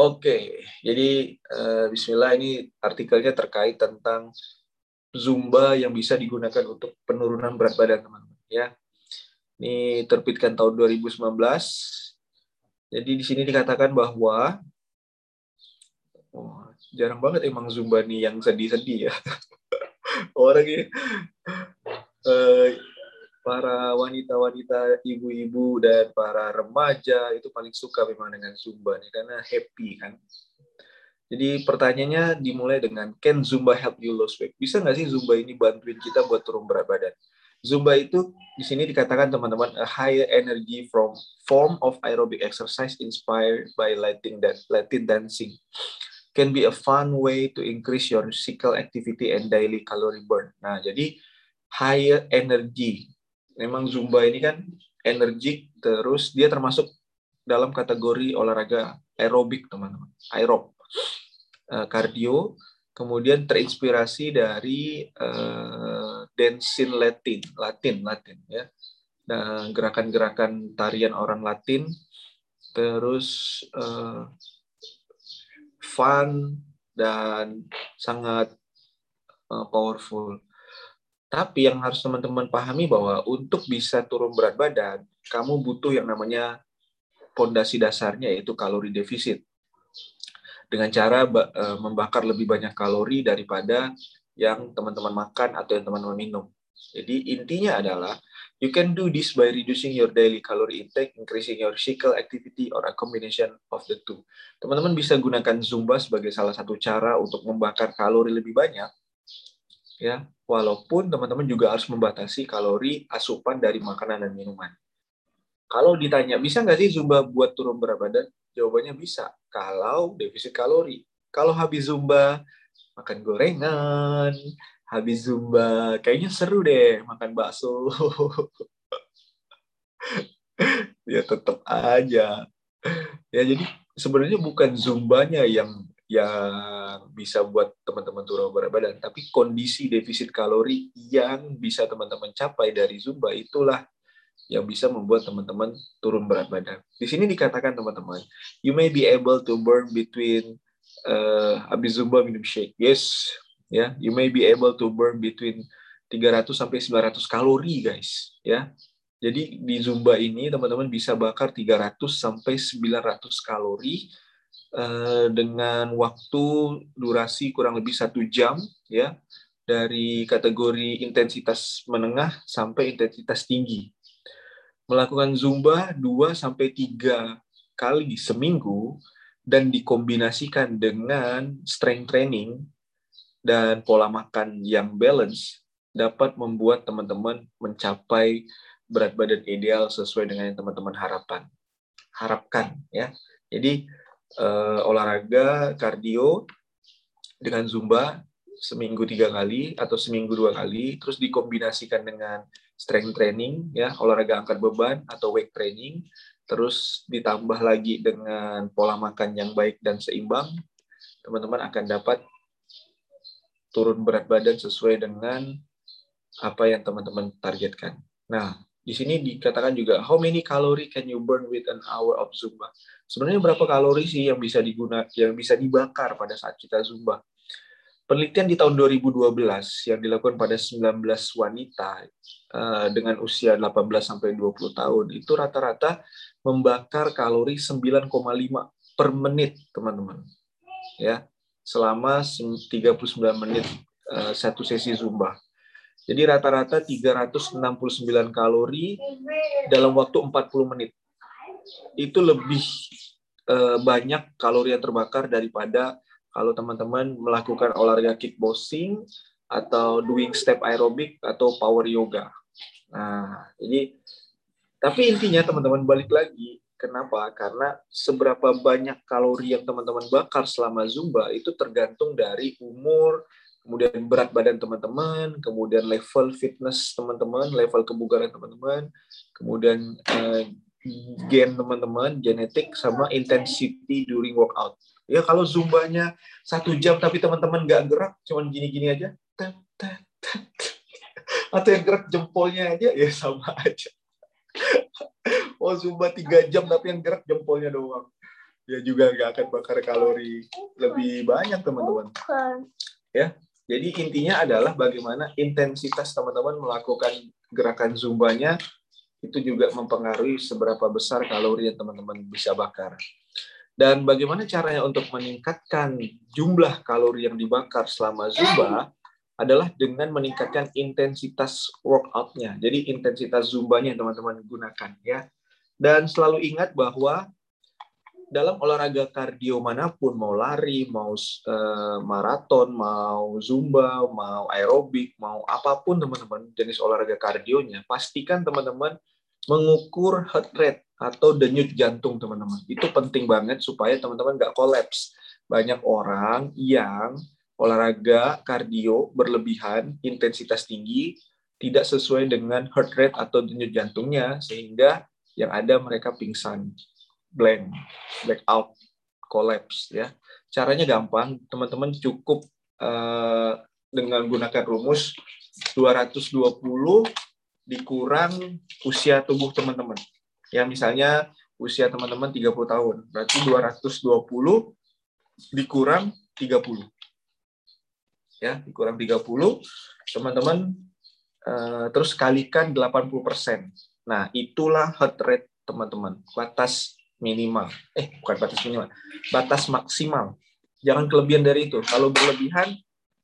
Oke, jadi uh, Bismillah ini artikelnya terkait tentang Zumba yang bisa digunakan untuk penurunan berat badan teman-teman ya. Ini terbitkan tahun 2019. Jadi di sini dikatakan bahwa oh, jarang banget emang Zumba nih yang sedih-sedih ya. Orangnya uh, para wanita-wanita, ibu-ibu dan para remaja itu paling suka memang dengan Zumba nih karena happy kan. Jadi pertanyaannya dimulai dengan can Zumba help you lose weight? Bisa nggak sih Zumba ini bantuin kita buat turun berat badan? Zumba itu di sini dikatakan teman-teman a higher energy from form of aerobic exercise inspired by Latin Latin dancing can be a fun way to increase your physical activity and daily calorie burn. Nah, jadi higher energy memang Zumba ini kan energik terus dia termasuk dalam kategori olahraga aerobik teman-teman. Aerob. Kardio eh, kemudian terinspirasi dari uh, dancing Latin Latin Latin ya. Nah gerakan-gerakan tarian orang Latin terus uh, fun dan sangat uh, powerful tapi yang harus teman-teman pahami bahwa untuk bisa turun berat badan, kamu butuh yang namanya pondasi dasarnya yaitu kalori defisit. Dengan cara e, membakar lebih banyak kalori daripada yang teman-teman makan atau yang teman-teman minum. Jadi intinya adalah you can do this by reducing your daily calorie intake, increasing your physical activity, or a combination of the two. Teman-teman bisa gunakan Zumba sebagai salah satu cara untuk membakar kalori lebih banyak, ya walaupun teman-teman juga harus membatasi kalori asupan dari makanan dan minuman. Kalau ditanya, bisa nggak sih Zumba buat turun berat badan? Jawabannya bisa, kalau defisit kalori. Kalau habis Zumba, makan gorengan, habis Zumba, kayaknya seru deh makan bakso. ya tetap aja. Ya jadi sebenarnya bukan Zumbanya yang yang bisa buat teman-teman turun berat badan, tapi kondisi defisit kalori yang bisa teman-teman capai dari Zumba itulah yang bisa membuat teman-teman turun berat badan. Di sini dikatakan teman-teman, you may be able to burn between uh, habis Zumba minum shake. Yes, ya, yeah, you may be able to burn between 300 sampai 900 kalori, guys, ya. Jadi di Zumba ini teman-teman bisa bakar 300 sampai 900 kalori dengan waktu durasi kurang lebih satu jam ya dari kategori intensitas menengah sampai intensitas tinggi. Melakukan zumba 2 sampai 3 kali seminggu dan dikombinasikan dengan strength training dan pola makan yang balance dapat membuat teman-teman mencapai berat badan ideal sesuai dengan yang teman-teman harapan harapkan ya. Jadi uh, olahraga kardio dengan zumba seminggu tiga kali atau seminggu dua kali, terus dikombinasikan dengan strength training, ya olahraga angkat beban atau weight training, terus ditambah lagi dengan pola makan yang baik dan seimbang, teman-teman akan dapat turun berat badan sesuai dengan apa yang teman-teman targetkan. Nah, di sini dikatakan juga how many calorie can you burn with an hour of zumba. Sebenarnya berapa kalori sih yang bisa digunakan yang bisa dibakar pada saat kita zumba? Penelitian di tahun 2012 yang dilakukan pada 19 wanita uh, dengan usia 18 sampai 20 tahun itu rata-rata membakar kalori 9,5 per menit, teman-teman. Ya, selama 39 menit uh, satu sesi zumba. Jadi rata-rata 369 kalori dalam waktu 40 menit. Itu lebih eh, banyak kalori yang terbakar daripada kalau teman-teman melakukan olahraga kickboxing atau doing step aerobik atau power yoga. Nah, jadi tapi intinya teman-teman balik lagi Kenapa? Karena seberapa banyak kalori yang teman-teman bakar selama Zumba itu tergantung dari umur, kemudian berat badan teman-teman, kemudian level fitness teman-teman, level kebugaran teman-teman, kemudian uh, gen teman-teman, genetik, sama intensity during workout. Ya kalau zumbanya satu jam tapi teman-teman nggak gerak, cuman gini-gini aja, atau yang gerak jempolnya aja, ya sama aja. oh zumba tiga jam tapi yang gerak jempolnya doang. Ya juga nggak akan bakar kalori lebih banyak teman-teman. Ya jadi intinya adalah bagaimana intensitas teman-teman melakukan gerakan zumbanya itu juga mempengaruhi seberapa besar kalori yang teman-teman bisa bakar dan bagaimana caranya untuk meningkatkan jumlah kalori yang dibakar selama zumba adalah dengan meningkatkan intensitas workoutnya. Jadi intensitas zumbanya teman-teman gunakan ya. Dan selalu ingat bahwa dalam olahraga kardio mana pun, mau lari, mau uh, maraton, mau zumba, mau aerobik, mau apa pun teman-teman jenis olahraga kardionya, pastikan teman-teman mengukur heart rate atau denyut jantung teman-teman. Itu penting banget supaya teman-teman nggak kolaps. Banyak orang yang olahraga kardio berlebihan, intensitas tinggi, tidak sesuai dengan heart rate atau denyut jantungnya, sehingga yang ada mereka pingsan, blank, blackout, collapse. Ya, caranya gampang, teman-teman cukup uh, dengan gunakan rumus 220 dikurang usia tubuh teman-teman. Ya, misalnya usia teman-teman 30 tahun, berarti 220 dikurang 30 ya dikurang 30 teman-teman uh, terus kalikan 80%. Nah, itulah heart rate teman-teman, batas minimal. Eh, bukan batas minimal, batas maksimal. Jangan kelebihan dari itu. Kalau berlebihan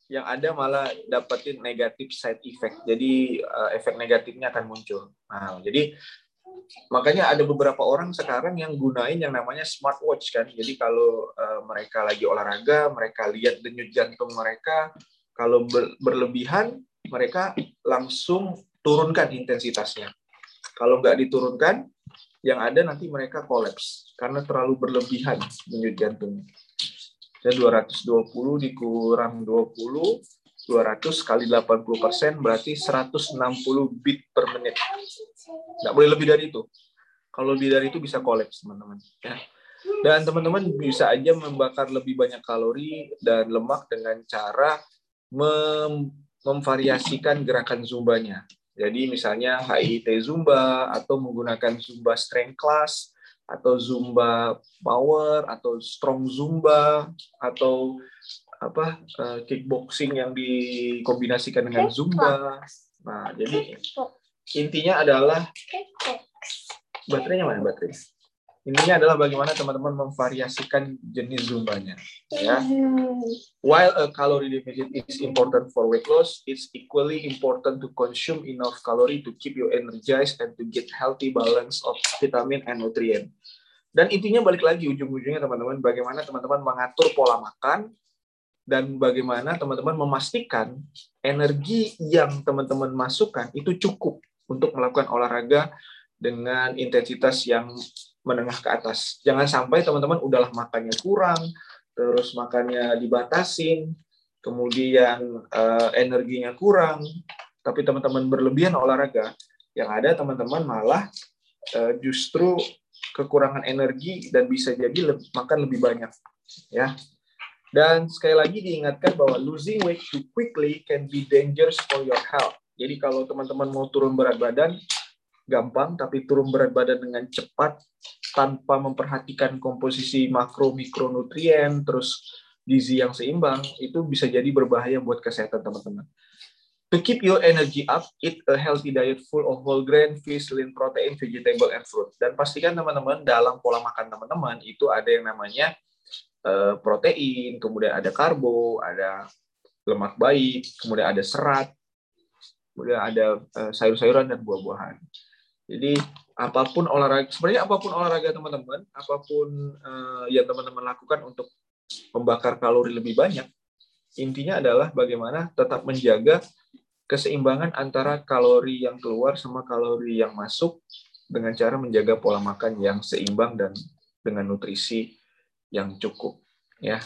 yang ada malah dapetin negatif side effect. Jadi uh, efek negatifnya akan muncul. Nah, jadi makanya ada beberapa orang sekarang yang gunain yang namanya smartwatch kan. Jadi kalau uh, mereka lagi olahraga, mereka lihat denyut jantung mereka, kalau berlebihan mereka langsung turunkan intensitasnya. Kalau nggak diturunkan, yang ada nanti mereka kolaps karena terlalu berlebihan denyut jantungnya. Jadi 220 dikurang 20, 200 kali 80 persen berarti 160 beat per menit. Nggak boleh lebih dari itu. Kalau lebih dari itu bisa kolaps, teman-teman. Ya. Dan teman-teman bisa aja membakar lebih banyak kalori dan lemak dengan cara mem memvariasikan gerakan zumbanya. Jadi misalnya HIT Zumba atau menggunakan Zumba Strength Class atau Zumba Power atau Strong Zumba atau apa uh, kickboxing yang dikombinasikan dengan Zumba. Nah, jadi intinya adalah baterainya mana baterai? Intinya adalah bagaimana teman-teman memvariasikan jenis zumbanya. Ya. While a calorie deficit is important for weight loss, it's equally important to consume enough calorie to keep you energized and to get healthy balance of vitamin and nutrient. Dan intinya balik lagi ujung-ujungnya teman-teman, bagaimana teman-teman mengatur pola makan dan bagaimana teman-teman memastikan energi yang teman-teman masukkan itu cukup untuk melakukan olahraga dengan intensitas yang menengah ke atas. Jangan sampai teman-teman udahlah makannya kurang, terus makannya dibatasin, kemudian uh, energinya kurang, tapi teman-teman berlebihan olahraga, yang ada teman-teman malah uh, justru kekurangan energi dan bisa jadi lebih, makan lebih banyak, ya. Dan sekali lagi diingatkan bahwa losing weight too quickly can be dangerous for your health. Jadi kalau teman-teman mau turun berat badan, gampang, tapi turun berat badan dengan cepat tanpa memperhatikan komposisi makro mikronutrien, terus gizi yang seimbang, itu bisa jadi berbahaya buat kesehatan teman-teman. To keep your energy up, eat a healthy diet full of whole grain, fish, lean protein, vegetable, and fruit. Dan pastikan teman-teman dalam pola makan teman-teman itu ada yang namanya uh, protein, kemudian ada karbo, ada lemak baik, kemudian ada serat, kemudian ada uh, sayur-sayuran dan buah-buahan. Jadi apa pun olahraga, sebenarnya apa pun olahraga teman-teman, apa pun uh, yang teman-teman lakukan untuk membakar kalori lebih banyak, intinya adalah bagaimana tetap menjaga keseimbangan antara kalori yang keluar sama kalori yang masuk dengan cara menjaga pola makan yang seimbang dan dengan nutrisi yang cukup ya.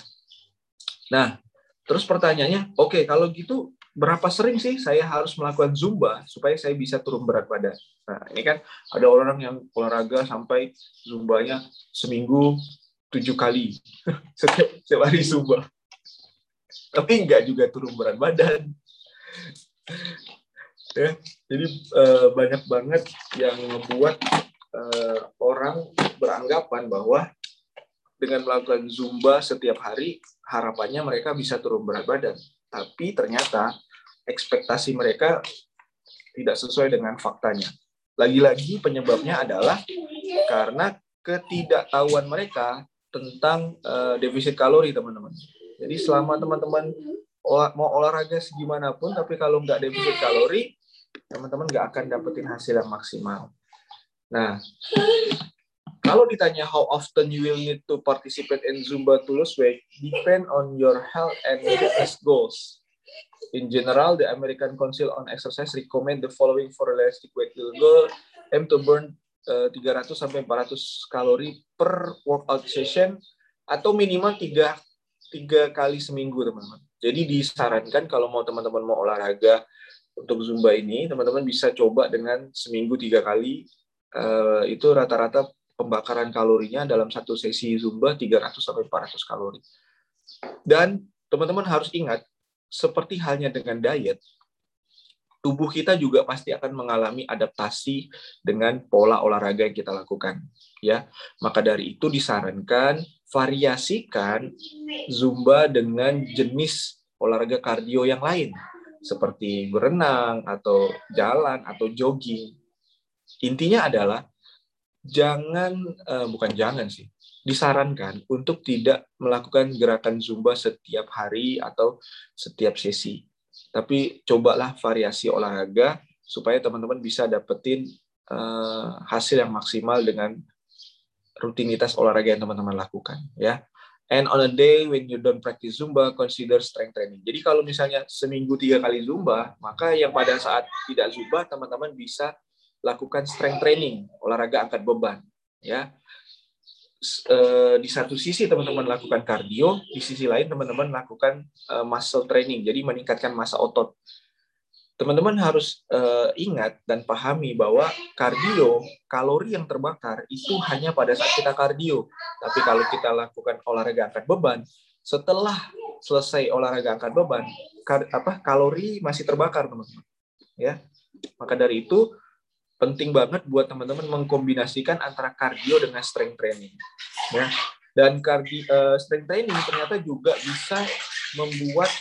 Nah, terus pertanyaannya, oke okay, kalau gitu berapa sering sih saya harus melakukan zumba supaya saya bisa turun berat badan? Nah, ini kan ada orang yang olahraga sampai zumbanya seminggu tujuh kali setiap, hari zumba. Tapi enggak juga turun berat badan. ya, jadi eh, banyak banget yang membuat uh, orang beranggapan bahwa dengan melakukan zumba setiap hari harapannya mereka bisa turun berat badan tapi ternyata ekspektasi mereka tidak sesuai dengan faktanya. Lagi-lagi penyebabnya adalah karena ketidaktahuan mereka tentang uh, defisit kalori teman-teman. Jadi selama teman-teman mau olahraga segimanapun tapi kalau nggak defisit kalori teman-teman nggak akan dapetin hasil yang maksimal. Nah kalau ditanya how often you will need to participate in Zumba to lose weight, depend on your health and fitness goals. In general, the American Council on Exercise recommend the following for realistic weight goal: aim to burn uh, 300 sampai 400 kalori per workout session atau minimal 3 tiga kali seminggu, teman-teman. Jadi disarankan kalau mau teman-teman mau olahraga untuk Zumba ini, teman-teman bisa coba dengan seminggu tiga kali. Uh, itu rata-rata pembakaran kalorinya dalam satu sesi Zumba 300 sampai 400 kalori. Dan teman-teman harus ingat, seperti halnya dengan diet, tubuh kita juga pasti akan mengalami adaptasi dengan pola olahraga yang kita lakukan. Ya, maka dari itu disarankan variasikan Zumba dengan jenis olahraga kardio yang lain, seperti berenang atau jalan atau jogging. Intinya adalah jangan uh, bukan jangan sih disarankan untuk tidak melakukan gerakan zumba setiap hari atau setiap sesi. Tapi cobalah variasi olahraga supaya teman-teman bisa dapetin uh, hasil yang maksimal dengan rutinitas olahraga yang teman-teman lakukan ya. And on a day when you don't practice zumba consider strength training. Jadi kalau misalnya seminggu tiga kali zumba maka yang pada saat tidak zumba teman-teman bisa lakukan strength training, olahraga angkat beban, ya. Eh, di satu sisi teman-teman lakukan kardio, di sisi lain teman-teman lakukan eh, muscle training, jadi meningkatkan massa otot. Teman-teman harus eh, ingat dan pahami bahwa kardio, kalori yang terbakar itu hanya pada saat kita kardio. Tapi kalau kita lakukan olahraga angkat beban, setelah selesai olahraga angkat beban, apa kalori masih terbakar, teman-teman. Ya. Maka dari itu penting banget buat teman-teman mengkombinasikan antara cardio dengan strength training. Ya. Dan cardio, uh, strength training ternyata juga bisa membuat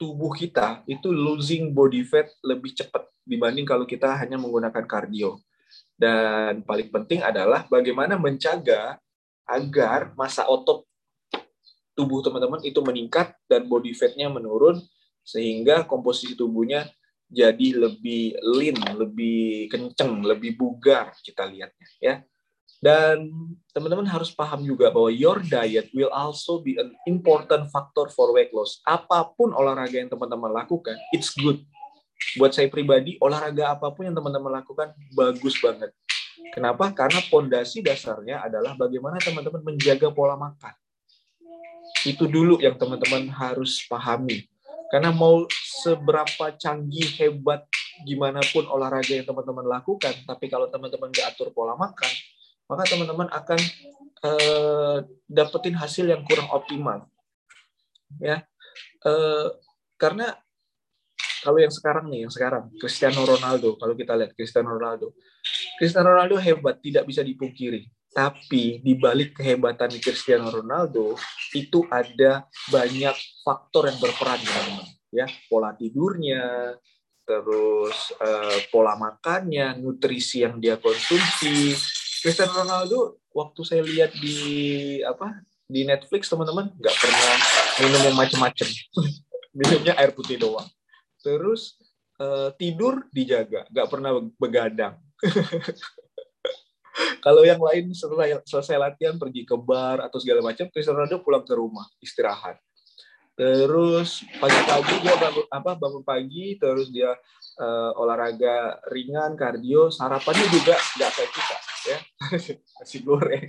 tubuh kita itu losing body fat lebih cepat dibanding kalau kita hanya menggunakan cardio. Dan paling penting adalah bagaimana mencegah agar masa otot tubuh teman-teman itu meningkat dan body fatnya menurun sehingga komposisi tubuhnya jadi lebih lean, lebih kenceng, lebih bugar kita lihatnya ya. Dan teman-teman harus paham juga bahwa your diet will also be an important factor for weight loss. Apa pun olahraga yang teman-teman lakukan, it's good. Buat saya pribadi, olahraga apa pun yang teman-teman lakukan bagus banget. Kenapa? Karena pondasi dasarnya adalah bagaimana teman-teman menjaga pola makan. Itu dulu yang teman-teman harus pahami karena mau seberapa canggih, hebat, gimana pun olahraga yang teman-teman lakukan, tapi kalau teman-teman nggak atur pola makan, maka teman-teman akan eh, dapetin hasil yang kurang optimal. Ya, eh, karena kalau yang sekarang nih, yang sekarang Cristiano Ronaldo, kalau kita lihat Cristiano Ronaldo, Cristiano Ronaldo hebat, tidak bisa dipungkiri. Tapi di balik kehebatan Cristiano Ronaldo itu ada banyak faktor yang berperan teman ya pola tidurnya, terus uh, pola makannya, nutrisi yang dia konsumsi. Cristiano Ronaldo waktu saya lihat di apa di Netflix teman-teman nggak pernah minum yang macem-macem, minumnya air putih doang. Terus uh, tidur dijaga, nggak pernah begadang. Kalau yang lain setelah selesai latihan pergi ke bar atau segala macam, Cristiano Ronaldo pulang ke rumah istirahat. Terus pagi-pagi dia bangun apa bangun pagi, terus dia uh, olahraga ringan, kardio, sarapannya juga nggak kayak kita, ya nasi goreng.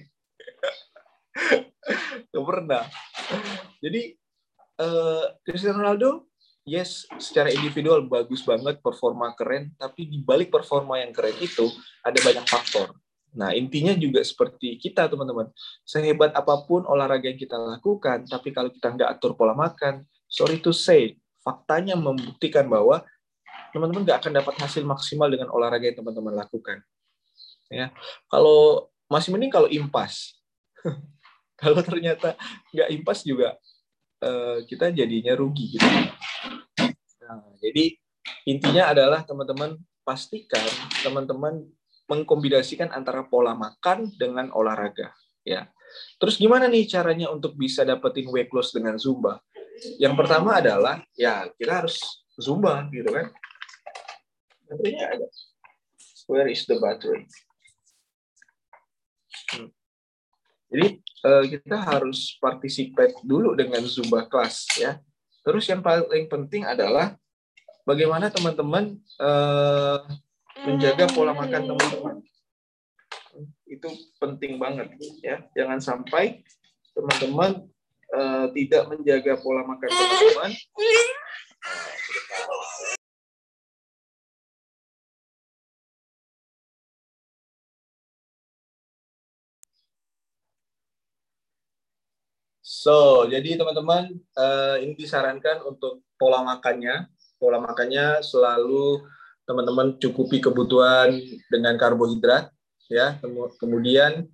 Gak pernah. Jadi uh, Cristiano Ronaldo yes, secara individual bagus banget, performa keren, tapi di balik performa yang keren itu ada banyak faktor. Nah, intinya juga seperti kita, teman-teman. Sehebat apa pun olahraga yang kita lakukan, tapi kalau kita nggak atur pola makan, sorry to say, faktanya membuktikan bahwa teman-teman nggak akan dapat hasil maksimal dengan olahraga yang teman-teman lakukan. ya kalau masih mending kalau impas kalau ternyata nggak impas juga uh, kita jadinya rugi gitu nah, jadi intinya adalah teman-teman pastikan teman-teman mengkombinasikan antara pola makan dengan olahraga ya. Terus gimana nih caranya untuk bisa dapetin weight loss dengan zumba? Yang pertama adalah ya kita harus zumba gitu kan. Baterainya ada where is the battery hmm. jadi uh, kita harus participate dulu dengan zumba kelas ya. Terus yang paling penting adalah bagaimana teman-teman uh, menjaga pola makan teman-teman. Itu penting banget ya. Jangan sampai teman-teman uh, tidak menjaga pola makan teman-teman. So, jadi teman-teman, uh, ini disarankan untuk pola makannya. Pola makannya selalu teman-teman cukupi kebutuhan dengan karbohidrat, ya. Kemudian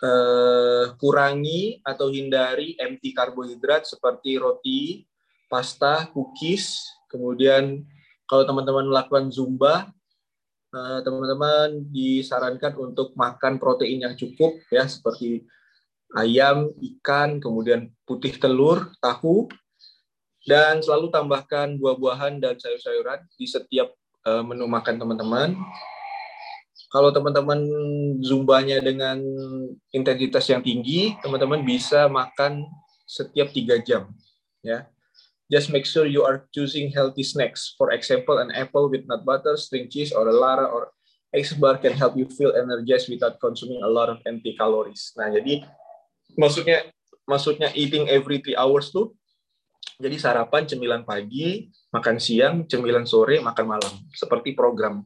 eh, kurangi atau hindari empty karbohidrat seperti roti, pasta, cookies. Kemudian kalau teman-teman melakukan zumba, eh, teman-teman disarankan untuk makan protein yang cukup ya seperti ayam, ikan, kemudian putih telur, tahu, dan selalu tambahkan buah-buahan dan sayur-sayuran di setiap eh, menu makan teman-teman kalau teman-teman zumbanya dengan intensitas yang tinggi, teman-teman bisa makan setiap tiga jam. Ya, just make sure you are choosing healthy snacks. For example, an apple with nut butter, string cheese, or a lara or X bar can help you feel energized without consuming a lot of empty calories. Nah, jadi maksudnya maksudnya eating every three hours tuh jadi sarapan cemilan pagi, makan siang, cemilan sore, makan malam. Seperti program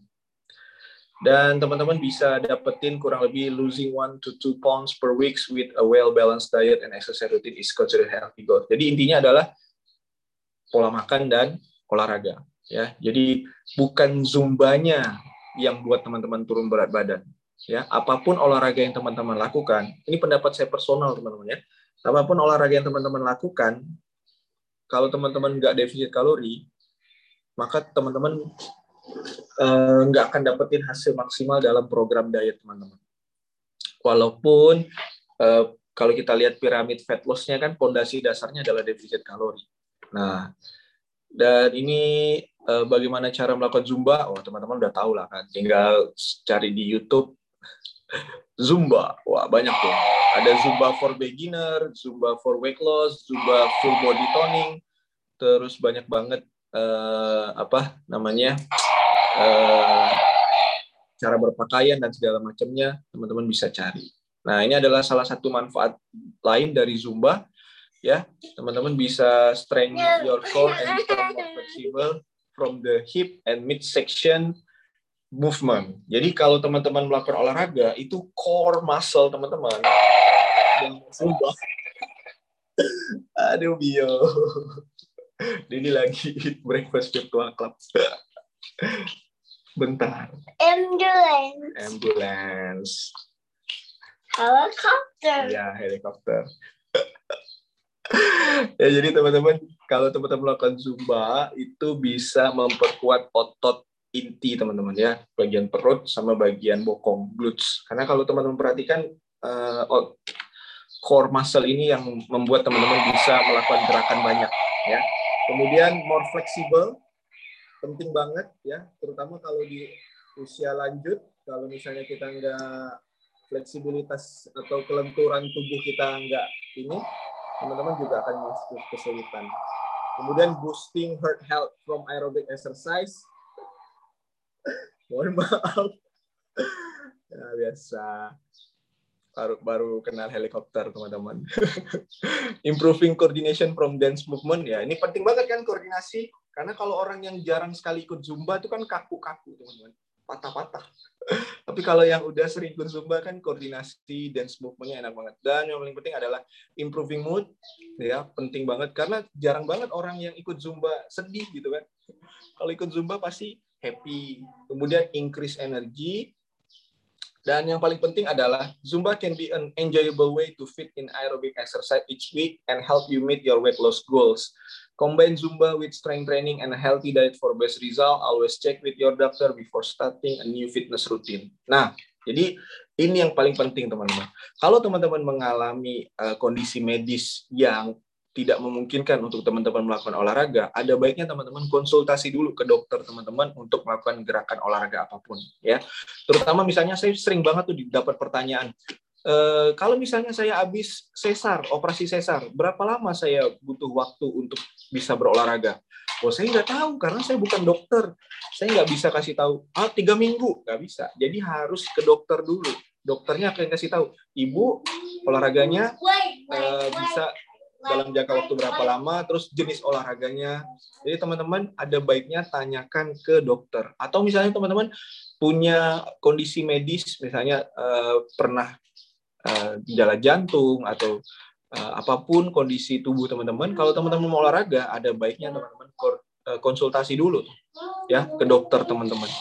dan teman-teman bisa dapetin kurang lebih losing one to two pounds per week with a well balanced diet and exercise routine is considered healthy goal. Jadi intinya adalah pola makan dan olahraga ya. Jadi bukan zumbanya yang buat teman-teman turun berat badan ya. Apa pun olahraga yang teman-teman lakukan, ini pendapat saya personal teman-teman ya. Apa pun olahraga yang teman-teman lakukan, kalau teman-teman nggak defisit kalori, maka teman-teman Eh, nggak uh, akan dapetin hasil maksimal dalam program diet teman-teman. Walaupun uh, kalau kita lihat piramid fat loss-nya kan pondasi dasarnya adalah defisit kalori. Nah, dan ini uh, bagaimana cara melakukan zumba? Oh, teman-teman udah tahu lah kan. Tinggal cari di YouTube Zumba. Wah, banyak tuh. Ada Zumba for beginner, Zumba for weight loss, Zumba full body toning. Terus banyak banget uh, apa namanya? Eh, cara berpakaian dan segala macamnya teman-teman bisa cari. Nah ini adalah salah satu manfaat lain dari Zumba ya teman-teman bisa strengthen your core and become more flexible from the hip and mid section movement. Jadi kalau teman-teman melakukan olahraga itu core muscle teman-teman. Aduh bio. Ini lagi breakfast virtual club. Bentar. Ambulance. Ambulance. Helikopter. Ya, helikopter. ya jadi teman-teman kalau teman-teman melakukan zumba itu bisa memperkuat otot inti teman-teman ya bagian perut sama bagian bokong glutes karena kalau teman-teman perhatikan uh, core muscle ini yang membuat teman-teman bisa melakukan gerakan banyak ya kemudian more flexible penting banget ya, terutama kalau di usia lanjut, kalau misalnya kita nggak fleksibilitas atau kelenturan tubuh kita nggak ini, teman-teman juga akan masuk kesulitan. Kemudian boosting heart health from aerobic exercise. Mohon maaf. Ya, biasa baru baru kenal helikopter teman-teman. Improving coordination from dance movement ya ini penting banget kan koordinasi karena kalau orang yang jarang sekali ikut zumba itu kan kaku-kaku teman-teman patah-patah. Tapi kalau yang udah sering ikut zumba kan koordinasi dance movementnya enak banget. Dan yang paling penting adalah improving mood ya penting banget karena jarang banget orang yang ikut zumba sedih gitu kan. Kalau ikut zumba pasti happy. Kemudian increase energy Dan yang paling penting adalah Zumba can be an enjoyable way to fit in aerobic exercise each week and help you meet your weight loss goals. Combine Zumba with strength training and a healthy diet for best result. Always check with your doctor before starting a new fitness routine. Nah, jadi ini yang paling penting teman-teman. Kalau teman-teman mengalami uh, kondisi medis yang tidak memungkinkan untuk teman-teman melakukan olahraga, ada baiknya teman-teman konsultasi dulu ke dokter teman-teman untuk melakukan gerakan olahraga apa pun, ya. Terutama misalnya saya sering banget tuh dapat pertanyaan, e, kalau misalnya saya habis sesar, operasi sesar, berapa lama saya butuh waktu untuk bisa berolahraga? Oh, saya nggak tahu karena saya bukan dokter. Saya nggak bisa kasih tahu, ah tiga minggu, nggak bisa. Jadi harus ke dokter dulu. Dokternya akan kasih tahu, ibu olahraganya uh, bisa dalam jangka waktu berapa lama, terus jenis olahraganya. Jadi teman-teman ada baiknya tanyakan ke dokter. Atau misalnya teman-teman punya kondisi medis, misalnya uh, pernah uh, gejala jantung atau uh, apa pun kondisi tubuh teman-teman, kalau teman-teman mau olahraga, ada baiknya teman-teman konsultasi dulu ya ke dokter teman-teman.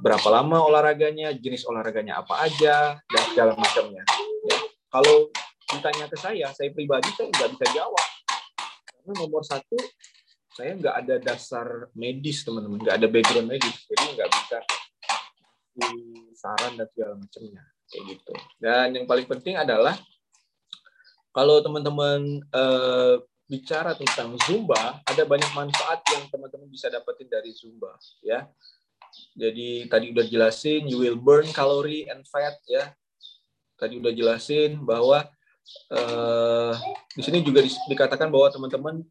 Berapa lama olahraganya, jenis olahraganya apa aja, dan segala macamnya. Ya. Kalau ditanya ke saya, saya pribadi saya nggak bisa jawab. Karena nomor satu, saya nggak ada dasar medis, teman-teman. Nggak ada background medis. Jadi nggak bisa saran dan segala macamnya. Kayak gitu. Dan yang paling penting adalah, kalau teman-teman eh, bicara tentang Zumba, ada banyak manfaat yang teman-teman bisa dapetin dari Zumba. ya. Jadi tadi udah jelasin, you will burn calorie and fat ya. Tadi udah jelasin bahwa uh, di sini juga di, dikatakan bahwa teman-teman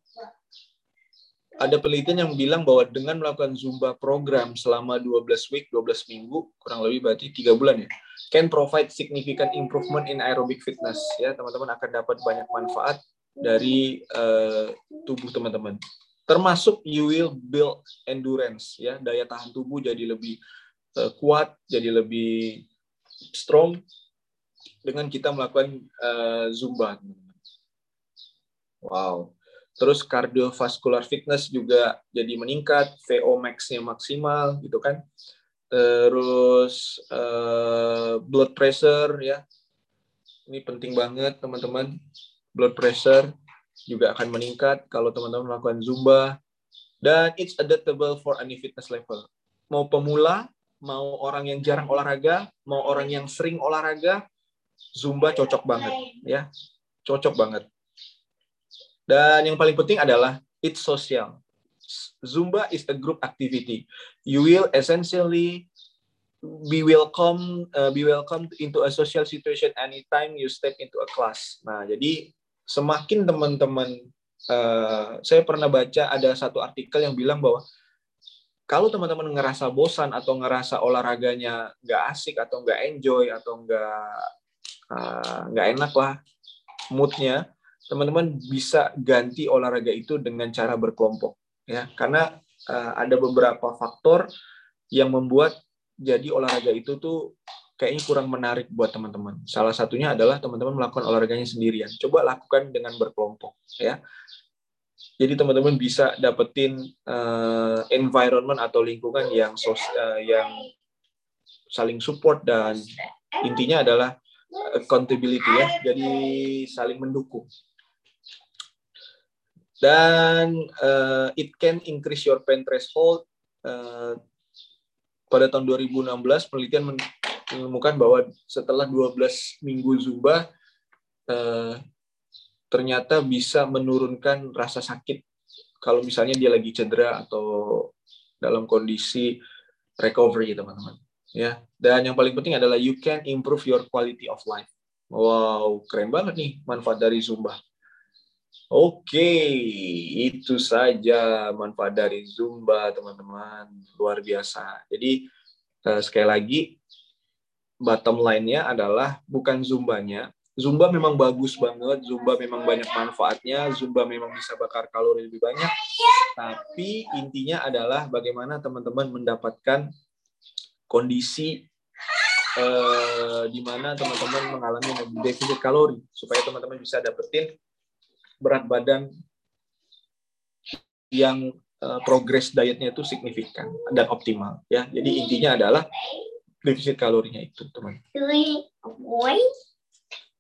ada penelitian yang bilang bahwa dengan melakukan Zumba program selama 12 week, 12 minggu, kurang lebih berarti tiga bulan ya, can provide significant improvement in aerobic fitness. Ya, teman-teman akan dapat banyak manfaat dari uh, tubuh teman-teman. Termasuk you will build endurance, ya, daya tahan tubuh jadi lebih uh, kuat, jadi lebih strong, dengan kita melakukan uh, zumba. Wow. Terus cardiovascular fitness juga jadi meningkat, VO max-nya maksimal gitu kan. Terus uh, blood pressure ya. Ini penting banget teman-teman. Blood pressure juga akan meningkat kalau teman-teman melakukan zumba dan it's adaptable for any fitness level. Mau pemula, mau orang yang jarang olahraga, mau orang yang sering olahraga, Zumba cocok banget ya. Cocok banget. Dan yang paling penting adalah it's social. Zumba is a group activity. You will essentially be welcome uh, be welcome into a social situation anytime you step into a class. Nah, jadi semakin teman-teman uh, saya pernah baca ada satu artikel yang bilang bahwa kalau teman-teman ngerasa bosan atau ngerasa olahraganya nggak asik atau nggak enjoy atau nggak nggak uh, enak lah moodnya, teman-teman bisa ganti olahraga itu dengan cara berkelompok ya karena uh, ada beberapa faktor yang membuat jadi olahraga itu tuh kayaknya kurang menarik buat teman-teman. Salah satunya adalah teman-teman melakukan olahraganya sendirian. Coba lakukan dengan berkelompok ya. Jadi teman-teman bisa dapetin uh, environment atau lingkungan yang sos, uh, yang saling support dan intinya adalah accountability ya, jadi saling mendukung. Dan uh, it can increase your pain threshold. Uh, pada tahun 2016 penelitian menemukan bahwa setelah 12 minggu Zumba uh, ternyata bisa menurunkan rasa sakit kalau misalnya dia lagi cedera atau dalam kondisi recovery teman-teman ya. Dan yang paling penting adalah you can improve your quality of life. Wow keren banget nih manfaat dari zumba. Oke itu saja manfaat dari zumba teman-teman. Luar biasa. Jadi eh, sekali lagi bottom line-nya adalah bukan zumbanya. Zumba memang bagus banget, Zumba memang banyak manfaatnya, Zumba memang bisa bakar kalori lebih banyak. Tapi intinya adalah bagaimana teman-teman mendapatkan kondisi eh, di mana teman-teman mengalami defisit kalori supaya teman-teman bisa dapetin berat badan yang eh, progres dietnya itu signifikan dan optimal ya. Jadi intinya adalah defisit kalorinya itu teman